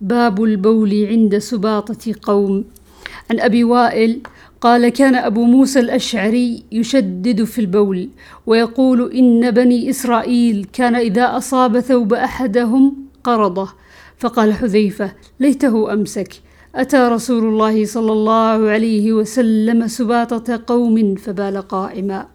باب البول عند سباطة قوم. عن أبي وائل قال كان أبو موسى الأشعري يشدد في البول ويقول إن بني إسرائيل كان إذا أصاب ثوب أحدهم قرضه. فقال حذيفة ليته أمسك. أتى رسول الله صلى الله عليه وسلم سباطة قوم فبال قائما.